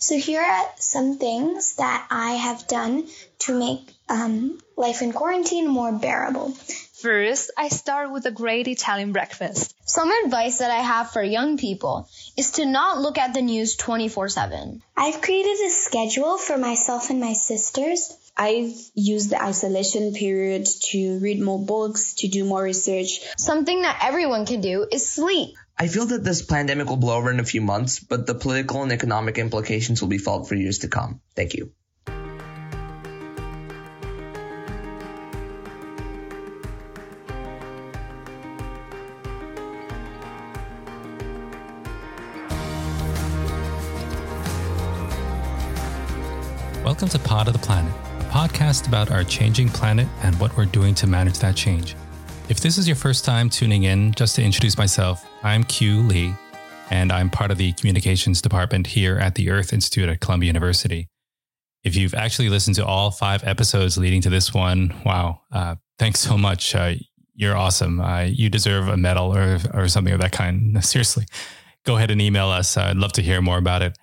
So here are some things that I have done to make um, life in quarantine more bearable. First, I start with a great Italian breakfast. Some advice that I have for young people is to not look at the news 24 7. I've created a schedule for myself and my sisters. I've used the isolation period to read more books, to do more research. Something that everyone can do is sleep. I feel that this pandemic will blow over in a few months, but the political and economic implications will be felt for years to come. Thank you. Welcome to Pod of the Planet, a podcast about our changing planet and what we're doing to manage that change. If this is your first time tuning in, just to introduce myself, I'm Q Lee, and I'm part of the communications department here at the Earth Institute at Columbia University. If you've actually listened to all five episodes leading to this one, wow, uh, thanks so much. Uh, you're awesome. Uh, you deserve a medal or, or something of that kind. Seriously, go ahead and email us. I'd love to hear more about it.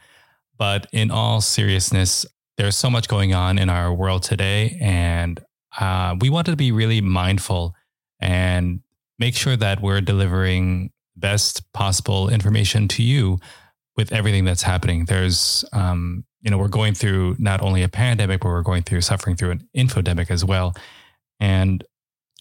But in all seriousness, there's so much going on in our world today, and uh, we wanted to be really mindful and make sure that we're delivering best possible information to you with everything that's happening. There's, um, you know, we're going through not only a pandemic, but we're going through suffering through an infodemic as well, and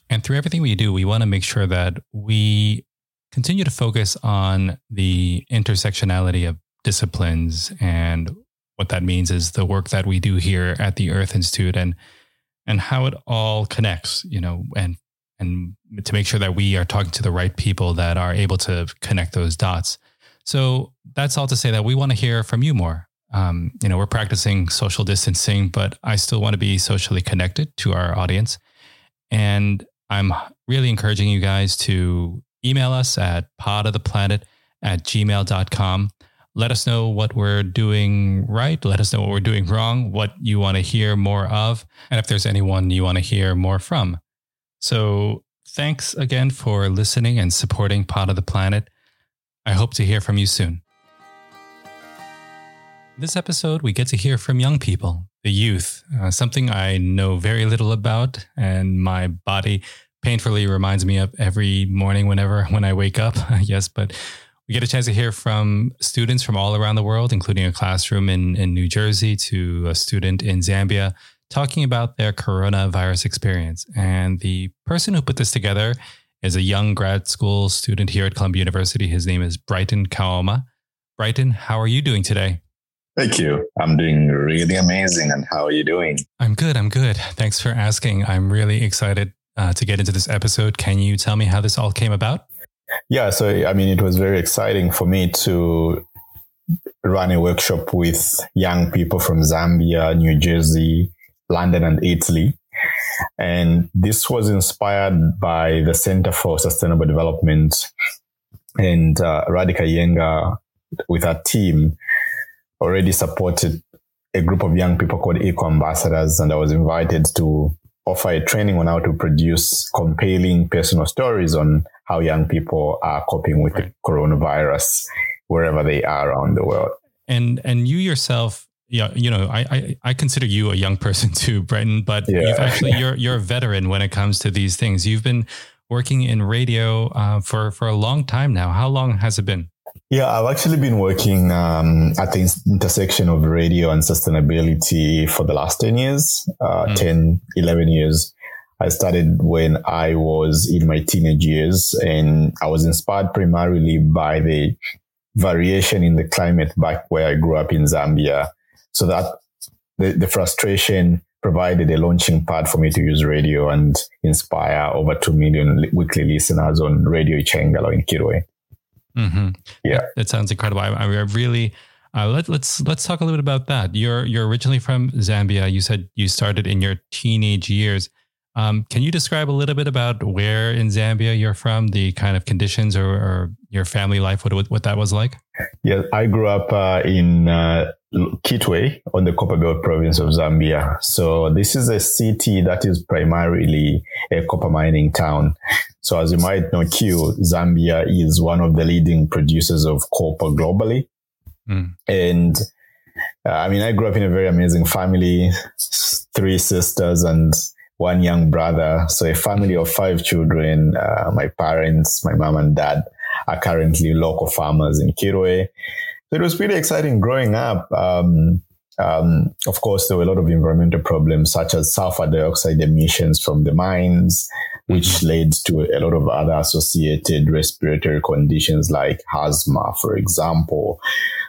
and through everything we do, we want to make sure that we continue to focus on the intersectionality of disciplines and what that means is the work that we do here at the Earth Institute and and how it all connects, you know, and and to make sure that we are talking to the right people that are able to connect those dots. So that's all to say that we want to hear from you more. Um, you know, we're practicing social distancing, but I still want to be socially connected to our audience. And I'm really encouraging you guys to email us at podoftheplanet at gmail.com let us know what we're doing right. Let us know what we're doing wrong, what you want to hear more of, and if there's anyone you want to hear more from. So, thanks again for listening and supporting Pod of the Planet. I hope to hear from you soon. This episode, we get to hear from young people, the youth, uh, something I know very little about, and my body painfully reminds me of every morning whenever when I wake up. yes, but we get a chance to hear from students from all around the world, including a classroom in, in New Jersey to a student in Zambia, talking about their coronavirus experience. And the person who put this together is a young grad school student here at Columbia University. His name is Brighton Kaoma. Brighton, how are you doing today? Thank you. I'm doing really amazing. And how are you doing? I'm good. I'm good. Thanks for asking. I'm really excited uh, to get into this episode. Can you tell me how this all came about? Yeah, so I mean, it was very exciting for me to run a workshop with young people from Zambia, New Jersey, London, and Italy. And this was inspired by the Center for Sustainable Development and uh, Iyengar with our team already supported a group of young people called Eco Ambassadors. And I was invited to offer a training on how to produce compelling personal stories on how young people are coping with right. the coronavirus wherever they are around the world. And and you yourself, yeah, you know, I I, I consider you a young person too, Brenton, but yeah. you've actually you're you're a veteran when it comes to these things. You've been working in radio uh, for for a long time now. How long has it been? Yeah, I've actually been working um, at the intersection of radio and sustainability for the last 10 years, uh, mm. 10, 11 years. I started when I was in my teenage years and I was inspired primarily by the variation in the climate back where I grew up in Zambia. So that the, the frustration provided a launching pad for me to use radio and inspire over 2 million weekly listeners on Radio Icengelo in Kitwe. Mm-hmm. Yeah, that, sounds incredible. I, I really uh, let, let's let's talk a little bit about that. You're you're originally from Zambia. You said you started in your teenage years. Um, can you describe a little bit about where in Zambia you're from, the kind of conditions or, or your family life, what, what that was like? Yeah, I grew up uh, in uh, Kitwe on the Copperbelt province of Zambia. So this is a city that is primarily a copper mining town. So as you might know, Q, Zambia is one of the leading producers of copper globally. Mm. And uh, I mean, I grew up in a very amazing family, three sisters and one young brother. So a family of five children. Uh, my parents, my mom and dad are currently local farmers in Kitwe. So it was pretty exciting growing up. Um, um, of course, there were a lot of environmental problems such as sulfur dioxide emissions from the mines, which mm-hmm. led to a lot of other associated respiratory conditions like asthma, for example.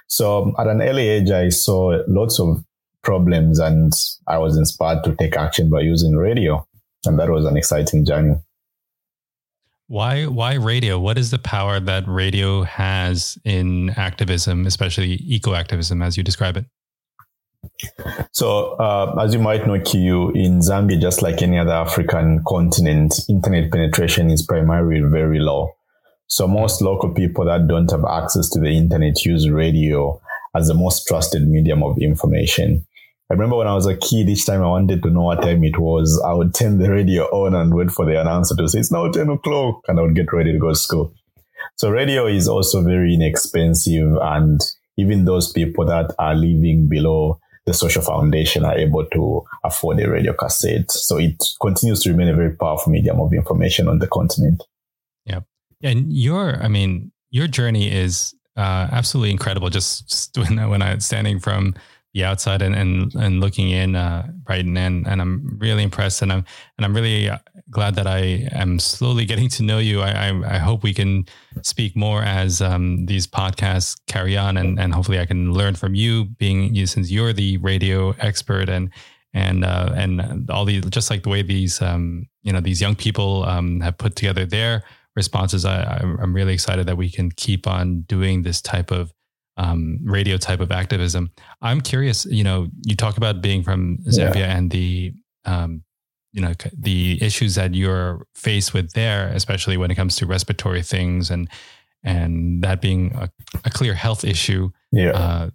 So at an early age, I saw lots of problems and I was inspired to take action by using radio. And that was an exciting journey. Why why radio? What is the power that radio has in activism, especially eco activism as you describe it? So, uh, as you might know, Q, in Zambia, just like any other African continent, internet penetration is primarily very low. So, most local people that don't have access to the internet use radio as the most trusted medium of information. I remember when I was a kid, each time I wanted to know what time it was, I would turn the radio on and wait for the announcer to say, it's now 10 o'clock, and I would get ready to go to school. So radio is also very inexpensive, and even those people that are living below the social foundation are able to afford a radio cassette. So it continues to remain a very powerful medium of information on the continent. Yeah. And your, I mean, your journey is uh, absolutely incredible. Just when, when I'm standing from the outside and and, and looking in uh, Brighton and and I'm really impressed and I'm and I'm really uh, glad that I am slowly getting to know you. I I, I hope we can speak more as um, these podcasts carry on and and hopefully I can learn from you being you since you're the radio expert and and uh, and all these just like the way these um, you know these young people um, have put together their responses. I, I'm really excited that we can keep on doing this type of um, radio type of activism. I'm curious, you know, you talk about being from Zambia yeah. and the, um, you know, the issues that you're faced with there, especially when it comes to respiratory things and, and that being a, a clear health issue yeah. uh,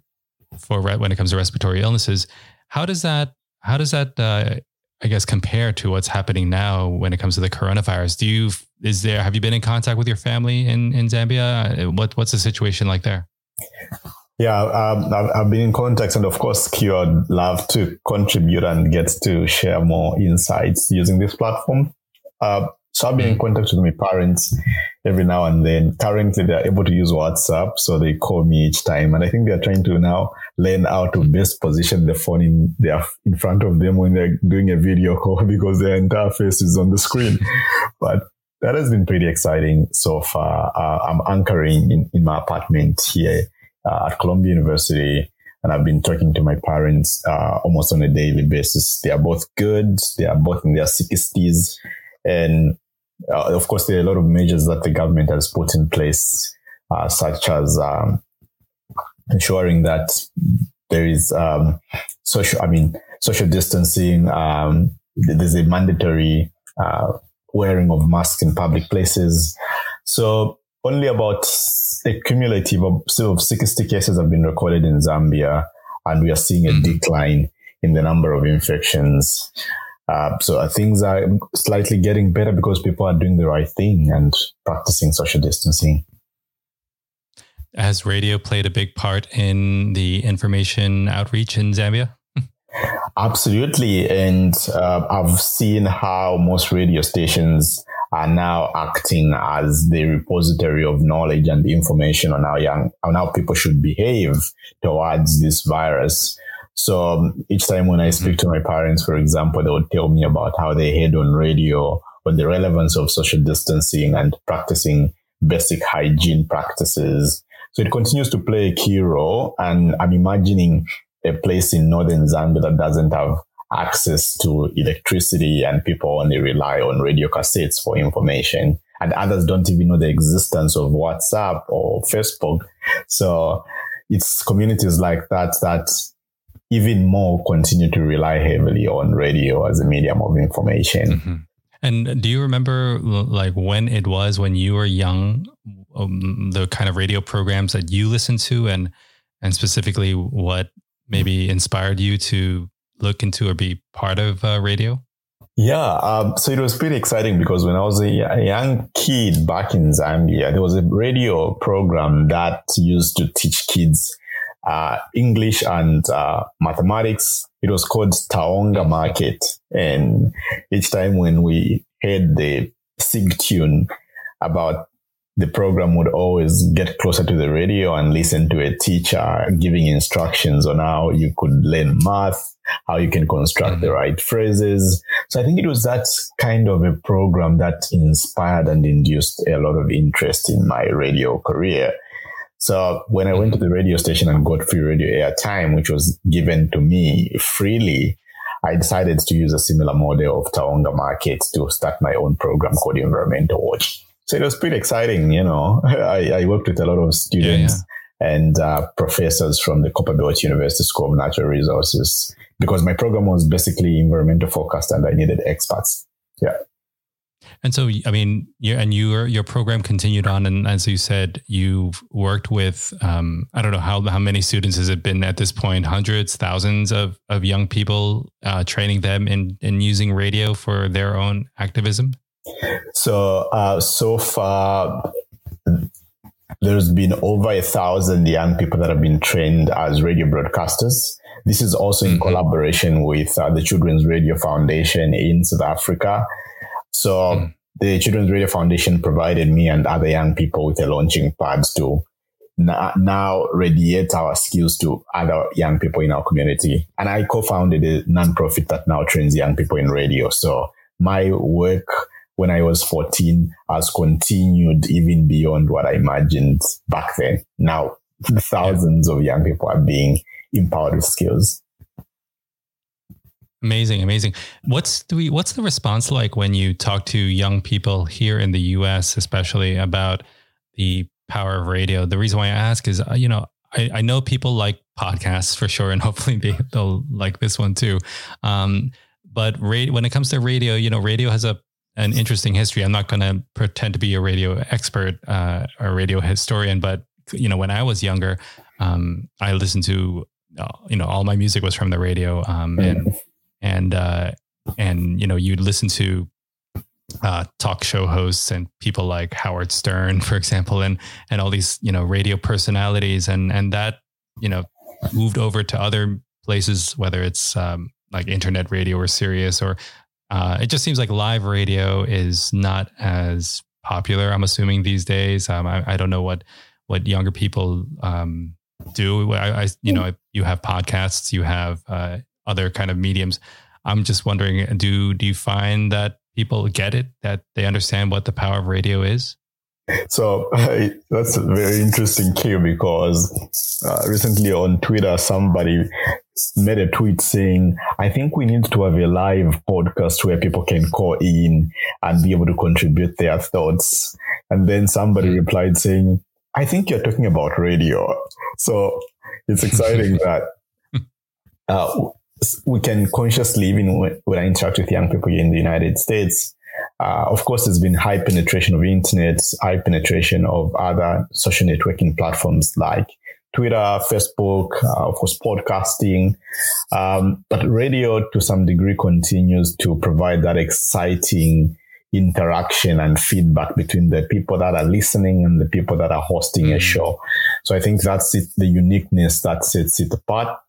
for re- when it comes to respiratory illnesses. How does that, how does that, uh, I guess, compare to what's happening now when it comes to the coronavirus? Do you, is there, have you been in contact with your family in, in Zambia? What, what's the situation like there? Yeah, um, I've, I've, been in contact, and of course, I'd love to contribute and get to share more insights using this platform. Uh, so I've been in contact with my parents every now and then. Currently, they're able to use WhatsApp, so they call me each time, and I think they're trying to now learn how to best position the phone in their in front of them when they're doing a video call because their entire face is on the screen. But that has been pretty exciting so far. Uh, I'm anchoring in, in my apartment here uh, at Columbia University, and I've been talking to my parents uh, almost on a daily basis. They are both good. They are both in their 60s. And uh, of course, there are a lot of measures that the government has put in place, uh, such as um, ensuring that there is um, social, I mean, social distancing. Um, there's a mandatory uh, wearing of masks in public places. So only about a cumulative of, of 60 cases have been recorded in Zambia, and we are seeing a mm-hmm. decline in the number of infections. Uh, so things are slightly getting better because people are doing the right thing and practicing social distancing. Has radio played a big part in the information outreach in Zambia? Absolutely. And uh, I've seen how most radio stations are now acting as the repository of knowledge and information on how young, on how people should behave towards this virus. So each time when I speak to my parents, for example, they would tell me about how they heard on radio on the relevance of social distancing and practicing basic hygiene practices. So it continues to play a key role. And I'm imagining a place in northern Zambia that doesn't have access to electricity and people only rely on radio cassettes for information. And others don't even know the existence of WhatsApp or Facebook. So it's communities like that that even more continue to rely heavily on radio as a medium of information. Mm-hmm. And do you remember like when it was when you were young, um, the kind of radio programs that you listened to and, and specifically what maybe inspired you to look into or be part of uh, radio? Yeah, um, so it was pretty exciting because when I was a, a, young kid back in Zambia, there was a radio program that used to teach kids uh, English and uh, mathematics. It was called Taonga Market. And each time when we heard the SIG tune about the program would always get closer to the radio and listen to a teacher giving instructions on how you could learn math, how you can construct the mm-hmm. right phrases. So I think it was that kind of a program that inspired and induced a lot of interest in my radio career. So when I went to mm-hmm. the radio station and got free radio airtime, which was given to me freely, I decided to use a similar model of Taonga Market to start my own program called Environmental Watch. So it was pretty exciting, you know. I, I worked with a lot of students yeah, yeah. and uh, professors from the Copperbelt University School of Natural Resources because my program was basically environmental focused and I needed experts. Yeah. And so, I mean, you and your your program continued on, and as you said, you've worked with um, I don't know how how many students has it been at this point? Hundreds, thousands of of young people, uh, training them in in using radio for their own activism. So uh, so far, there's been over a thousand young people that have been trained as radio broadcasters. This is also in mm-hmm. collaboration with uh, the Children's Radio Foundation in South Africa. So mm. the Children's Radio Foundation provided me and other young people with a launching pad to now radiate our skills to other young people in our community. And I co-founded a nonprofit that now trains young people in radio. So my work when I was 14 has continued even beyond what I imagined back then. Now thousands of young people are being empowered with skills. Amazing, amazing. What's the what's the response like when you talk to young people here in the U.S., especially about the power of radio? The reason why I ask is, uh, you know, I, I know people like podcasts for sure, and hopefully they they'll like this one too. Um, but radio, when it comes to radio, you know, radio has a an interesting history. I'm not going to pretend to be a radio expert uh, or radio historian, but you know, when I was younger, um, I listened to, uh, you know, all my music was from the radio, um, and and uh, and you know you'd listen to uh, talk show hosts and people like Howard Stern, for example, and and all these you know radio personalities, and and that you know moved over to other places, whether it's um, like internet radio or Sirius, or uh, it just seems like live radio is not as popular. I'm assuming these days. Um, I, I, don't know what what younger people um, do. I, I, you know you have podcasts, you have uh, other kind of mediums. I'm just wondering, do do you find that people get it, that they understand what the power of radio is? So uh, that's a very interesting cue because uh, recently on Twitter, somebody made a tweet saying, I think we need to have a live podcast where people can call in and be able to contribute their thoughts. And then somebody hmm. replied saying, I think you're talking about radio. So it's exciting that uh, we can consciously, even when I interact with young people in the United States, uh, of course, there's been high penetration of internet, high penetration of other social networking platforms like Twitter, Facebook, uh, of course, podcasting. Um, but radio to some degree continues to provide that exciting interaction and feedback between the people that are listening and the people that are hosting mm-hmm. a show. So I think that's it, the uniqueness that sets it apart.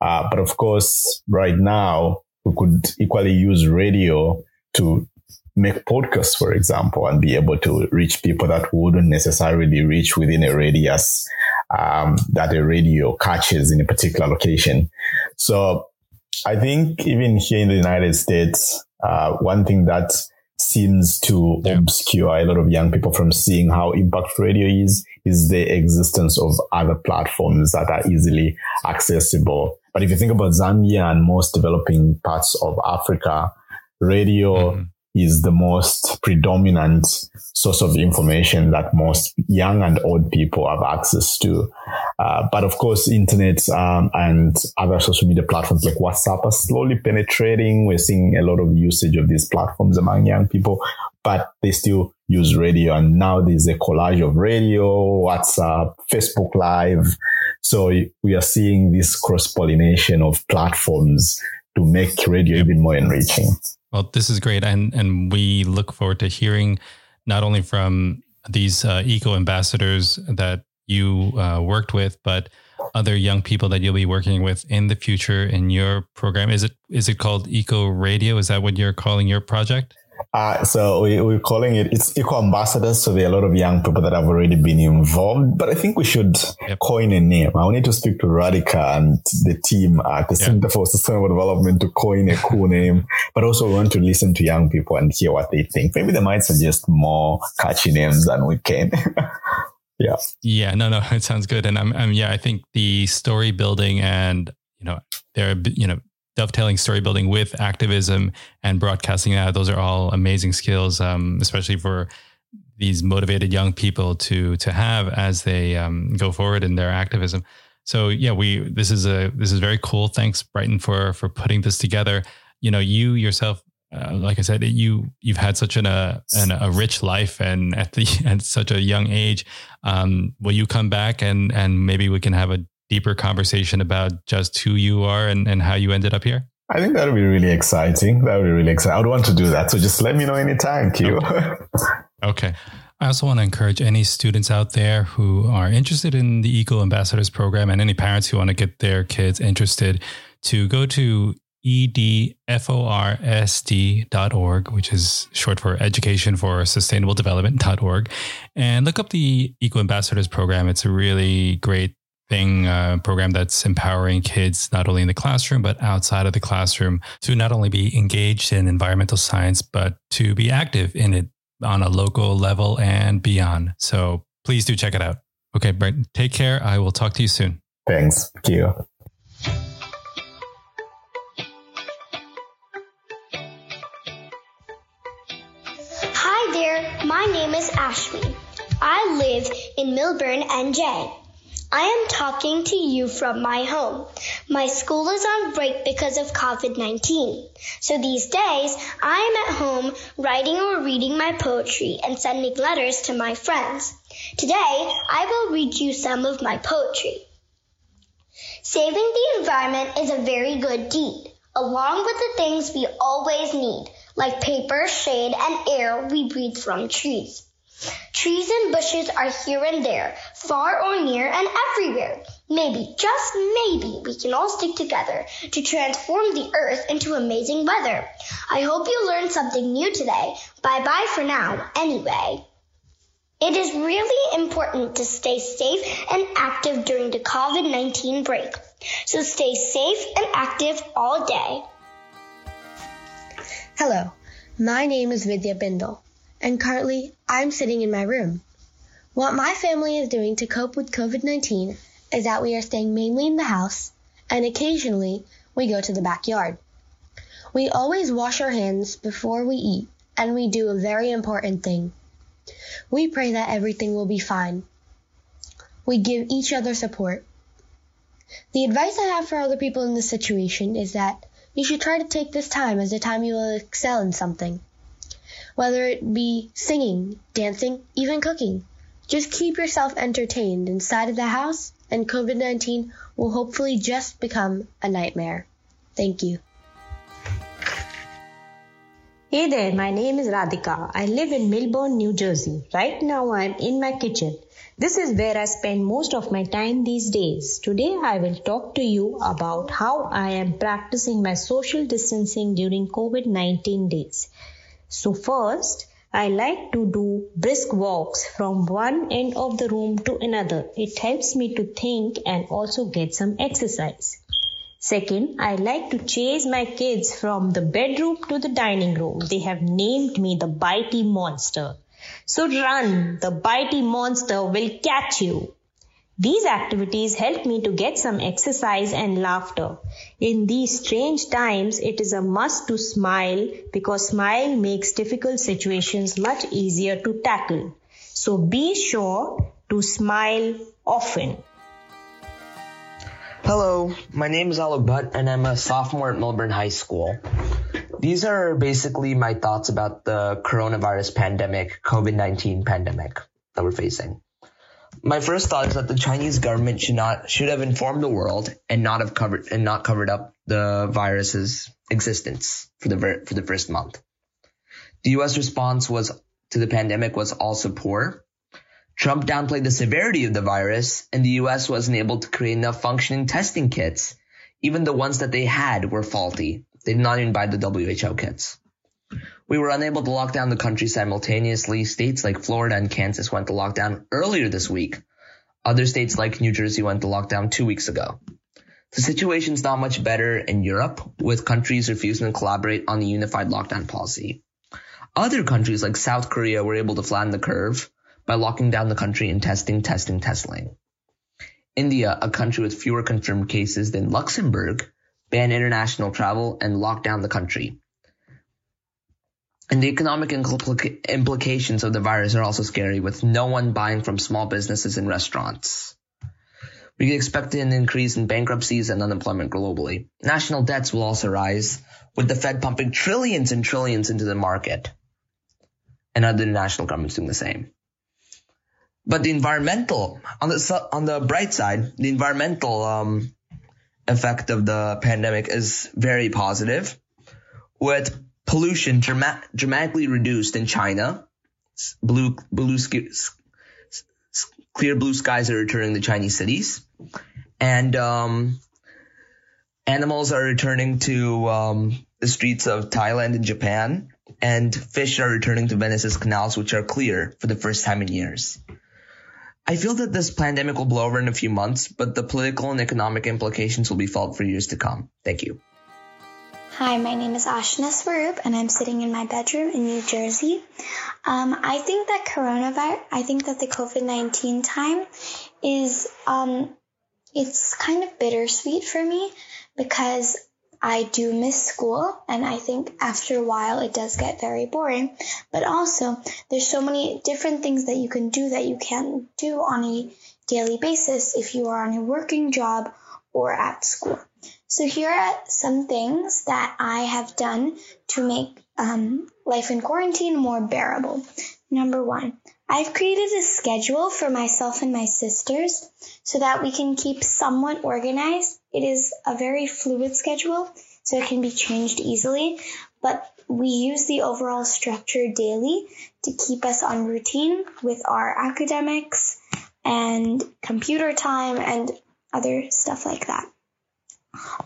Uh, but of course, right now we could equally use radio to make podcasts, for example, and be able to reach people that wouldn't necessarily reach within a radius um, that a radio catches in a particular location. So I think even here in the United States, uh, one thing that seems to yeah. obscure a lot of young people from seeing how impact radio is is the existence of other platforms that are easily accessible. But if you think about Zambia and most developing parts of Africa, radio mm-hmm is the most predominant source of information that most young and old people have access to. Uh, but of course, internet um, and other social media platforms like WhatsApp are slowly penetrating. We're seeing a lot of usage of these platforms among young people, but they still use radio. And now there's a collage of radio, WhatsApp, Facebook Live. So we are seeing this cross pollination of platforms to make radio even more enriching. Well, this is great, and and we look forward to hearing not only from these uh, eco ambassadors that you uh, worked with, but other young people that you'll be working with in the future in your program? Is it is it called Eco Radio? Is that what you're calling your project? Uh, so we, we're calling it, it's Eco Ambassadors. So there are a lot of young people that have already been involved, but I think we should yep. coin a name. I need to speak to Radhika and the team at the yep. Center for Sustainable Development to coin a cool name, but also we want to listen to young people and hear what they think. Maybe they might suggest more catchy names than we can. yeah. Yeah, no, no, it sounds good. And I'm, I'm, yeah, I think the story building and, you know, there, you know, dovetailing story building with activism and broadcasting that. Those are all amazing skills um, especially for these motivated young people to to have as they um, go forward in their activism. So yeah we this is a this is very cool. Thanks brighton for for putting this together. You know you yourself uh, like I said, you you've had such an, uh, an, a rich life, and at the at such a young age, um, will you come back and and maybe we can have a deeper conversation about just who you are and, and how you ended up here? I think that would be really exciting. That would be really exciting. I would want to do that. So just let me know anytime, Q. Okay. okay. I also want to encourage any students out there who are interested in the Eco Ambassadors program and any parents who want to get their kids interested to go to edforsd.org, which is short for Education for Sustainable Development.org, and look up the Eco Ambassadors program. It's a really great thing uh, program that's empowering kids not only in the classroom but outside of the classroom to not only be engaged in environmental science but to be active in it on a local level and beyond. So please do check it out. Okay, Brent, take care. I will talk to you soon. Thanks. Thank you. Hi there. My name is Ashmi. I live in Millburn, NJ. I am talking to you from my home. My school is on break because of COVID-19. So these days, I am at home writing or reading my poetry and sending letters to my friends. Today, I will read you some of my poetry. Saving the environment is a very good deed, along with the things we always need, like paper, shade, and air we breathe from trees. Trees and bushes are here and there, far or near and everywhere. Maybe, just maybe, we can all stick together to transform the earth into amazing weather. I hope you learned something new today. Bye bye for now, anyway. It is really important to stay safe and active during the COVID-19 break. So stay safe and active all day. Hello, my name is Vidya Bindal and currently I'm sitting in my room. What my family is doing to cope with COVID-19 is that we are staying mainly in the house and occasionally we go to the backyard. We always wash our hands before we eat and we do a very important thing. We pray that everything will be fine. We give each other support. The advice I have for other people in this situation is that you should try to take this time as a time you will excel in something whether it be singing, dancing, even cooking. Just keep yourself entertained inside of the house and COVID-19 will hopefully just become a nightmare. Thank you. Hey there, my name is Radhika. I live in Millburn, New Jersey. Right now I'm in my kitchen. This is where I spend most of my time these days. Today I will talk to you about how I am practicing my social distancing during COVID-19 days. So first, I like to do brisk walks from one end of the room to another. It helps me to think and also get some exercise. Second, I like to chase my kids from the bedroom to the dining room. They have named me the bitey monster. So run, the bitey monster will catch you. These activities help me to get some exercise and laughter. In these strange times, it is a must to smile because smile makes difficult situations much easier to tackle. So be sure to smile often. Hello, my name is Alok Butt and I'm a sophomore at Millburn High School. These are basically my thoughts about the coronavirus pandemic, COVID-19 pandemic that we're facing. My first thought is that the Chinese government should not should have informed the world and not have covered and not covered up the virus's existence for the for the first month. The U.S. response was to the pandemic was also poor. Trump downplayed the severity of the virus, and the US wasn't able to create enough functioning testing kits. Even the ones that they had were faulty. They did not even buy the WHO kits. We were unable to lock down the country simultaneously. States like Florida and Kansas went to lockdown earlier this week. Other states like New Jersey went to lockdown two weeks ago. The situation's not much better in Europe, with countries refusing to collaborate on the unified lockdown policy. Other countries like South Korea were able to flatten the curve by locking down the country and testing, testing, testing. India, a country with fewer confirmed cases than Luxembourg, banned international travel and locked down the country. And the economic implica- implications of the virus are also scary, with no one buying from small businesses and restaurants. We can expect an increase in bankruptcies and unemployment globally. National debts will also rise, with the Fed pumping trillions and trillions into the market, and other national governments doing the same. But the environmental, on the on the bright side, the environmental um, effect of the pandemic is very positive, with pollution drama- dramatically reduced in China. Blue blue clear blue skies are returning to Chinese cities, and um, animals are returning to um, the streets of Thailand and Japan, and fish are returning to Venice's canals, which are clear for the first time in years. I feel that this pandemic will blow over in a few months, but the political and economic implications will be felt for years to come. Thank you. Hi, my name is Ashna Swaroop, and I'm sitting in my bedroom in New Jersey. Um, I think that coronavirus, I think that the COVID 19 time is, um, it's kind of bittersweet for me because I do miss school, and I think after a while it does get very boring. But also, there's so many different things that you can do that you can't do on a daily basis if you are on a working job or at school. So here are some things that I have done to make um, life in quarantine more bearable. Number one, I've created a schedule for myself and my sisters so that we can keep somewhat organized. It is a very fluid schedule, so it can be changed easily, but we use the overall structure daily to keep us on routine with our academics and computer time and other stuff like that.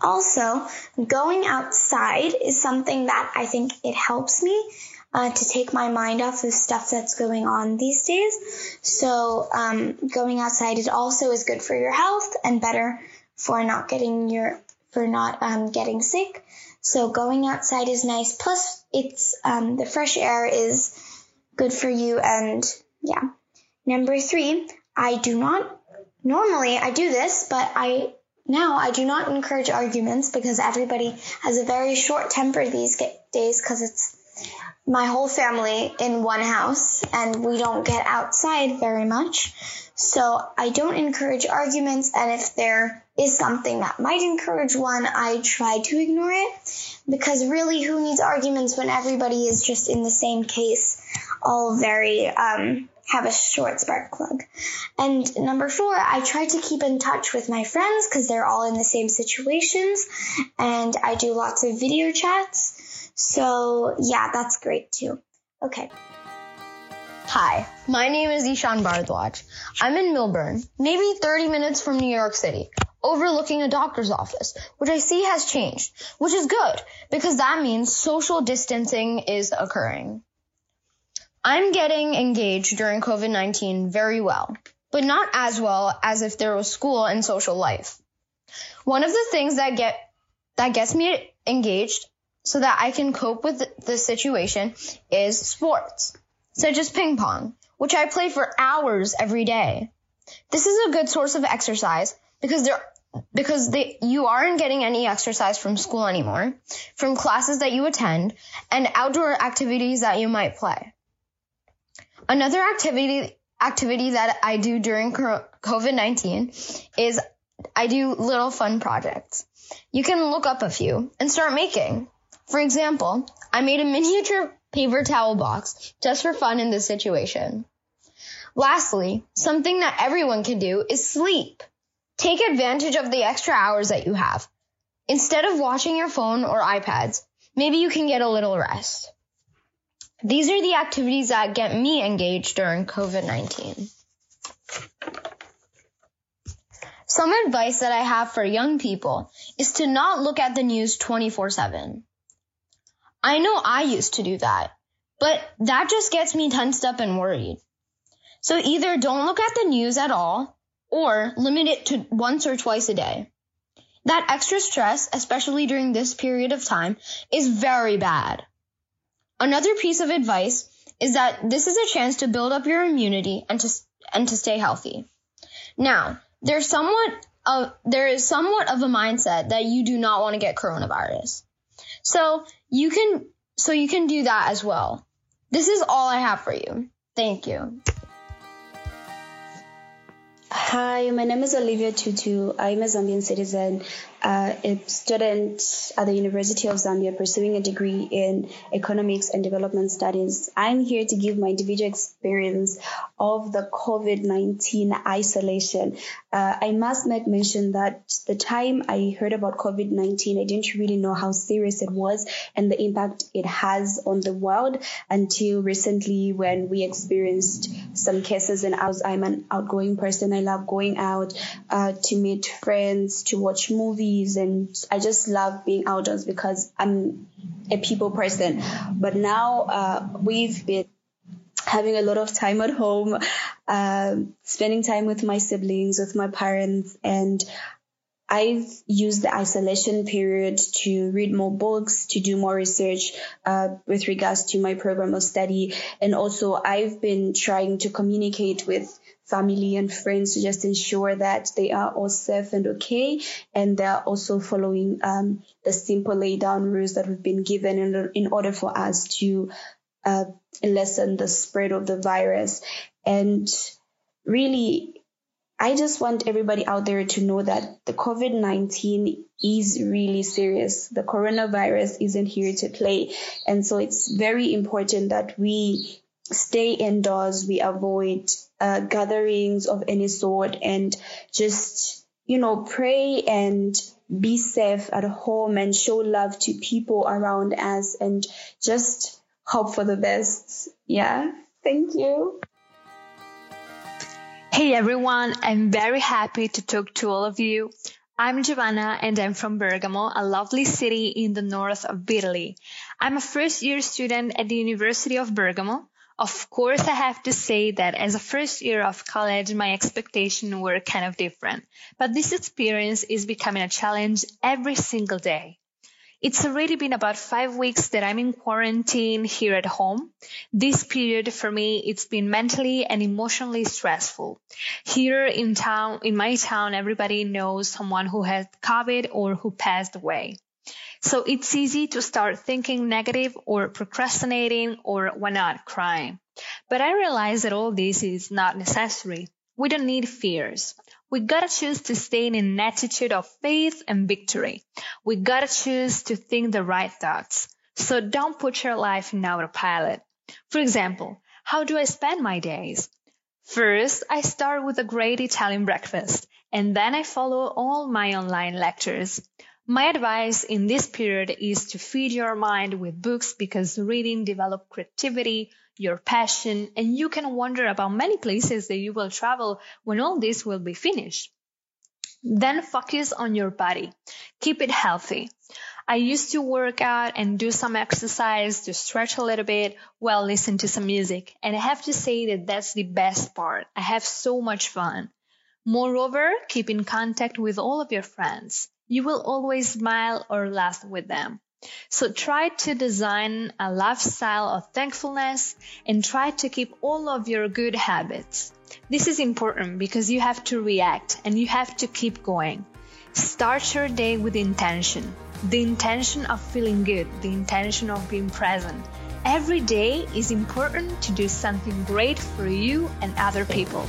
Also, going outside is something that I think it helps me uh, to take my mind off of stuff that's going on these days. So, um, going outside it also is good for your health and better for not getting your for not um, getting sick. So, going outside is nice. Plus, it's um, the fresh air is good for you. And yeah. Number three, I do not normally I do this, but I now, I do not encourage arguments because everybody has a very short temper these days because it's my whole family in one house and we don't get outside very much. So I don't encourage arguments and if there is something that might encourage one, I try to ignore it because really who needs arguments when everybody is just in the same case, all very, um, have a short spark plug. And number four, I try to keep in touch with my friends because they're all in the same situations and I do lots of video chats. So yeah, that's great too. Okay. Hi, my name is Ishan Bharadwaj. I'm in Millburn, maybe 30 minutes from New York City, overlooking a doctor's office, which I see has changed, which is good because that means social distancing is occurring. I'm getting engaged during COVID-19 very well, but not as well as if there was school and social life. One of the things that get that gets me engaged so that I can cope with the situation is sports, such as ping pong, which I play for hours every day. This is a good source of exercise because there because they, you aren't getting any exercise from school anymore, from classes that you attend, and outdoor activities that you might play. Another activity activity that I do during COVID-19 is I do little fun projects. You can look up a few and start making. For example, I made a miniature paper towel box just for fun in this situation. Lastly, something that everyone can do is sleep. Take advantage of the extra hours that you have. Instead of watching your phone or iPads, maybe you can get a little rest. These are the activities that get me engaged during COVID 19. Some advice that I have for young people is to not look at the news 24 7. I know I used to do that, but that just gets me tensed up and worried. So either don't look at the news at all or limit it to once or twice a day. That extra stress, especially during this period of time, is very bad. Another piece of advice is that this is a chance to build up your immunity and to and to stay healthy. Now, there's somewhat of there is somewhat of a mindset that you do not want to get coronavirus. So, you can so you can do that as well. This is all I have for you. Thank you. Hi, my name is Olivia Tutu. I'm a Zambian citizen uh, a student at the University of Zambia pursuing a degree in economics and development studies. I'm here to give my individual experience of the COVID 19 isolation. Uh, I must make mention that the time I heard about COVID 19, I didn't really know how serious it was and the impact it has on the world until recently when we experienced some cases. And I was, I'm an outgoing person. I love going out uh, to meet friends, to watch movies movies and I just love being outdoors because I'm a people person. But now uh, we've been having a lot of time at home, uh, spending time with my siblings, with my parents, and I've used the isolation period to read more books, to do more research uh, with regards to my program of study. And also, I've been trying to communicate with family and friends to just ensure that they are all safe and okay. And they're also following um, the simple lay down rules that we've been given in, in order for us to uh, lessen the spread of the virus. And really, I just want everybody out there to know that the COVID 19 is really serious. The coronavirus isn't here to play. And so it's very important that we stay indoors, we avoid uh, gatherings of any sort, and just, you know, pray and be safe at home and show love to people around us and just hope for the best. Yeah. Thank you. Hey everyone, I'm very happy to talk to all of you. I'm Giovanna and I'm from Bergamo, a lovely city in the north of Italy. I'm a first year student at the University of Bergamo. Of course, I have to say that as a first year of college, my expectations were kind of different. But this experience is becoming a challenge every single day. It's already been about five weeks that I'm in quarantine here at home. This period for me, it's been mentally and emotionally stressful. Here in town, in my town, everybody knows someone who had COVID or who passed away. So it's easy to start thinking negative or procrastinating or why not crying. But I realize that all this is not necessary. We don't need fears. We gotta choose to stay in an attitude of faith and victory. We gotta choose to think the right thoughts. So don't put your life in autopilot. For example, how do I spend my days? First, I start with a great Italian breakfast, and then I follow all my online lectures. My advice in this period is to feed your mind with books because reading develops creativity, your passion, and you can wonder about many places that you will travel when all this will be finished. Then focus on your body. Keep it healthy. I used to work out and do some exercise to stretch a little bit while listening to some music. And I have to say that that's the best part. I have so much fun. Moreover, keep in contact with all of your friends. You will always smile or laugh with them. So try to design a lifestyle of thankfulness and try to keep all of your good habits. This is important because you have to react and you have to keep going. Start your day with intention. The intention of feeling good, the intention of being present. Every day is important to do something great for you and other people.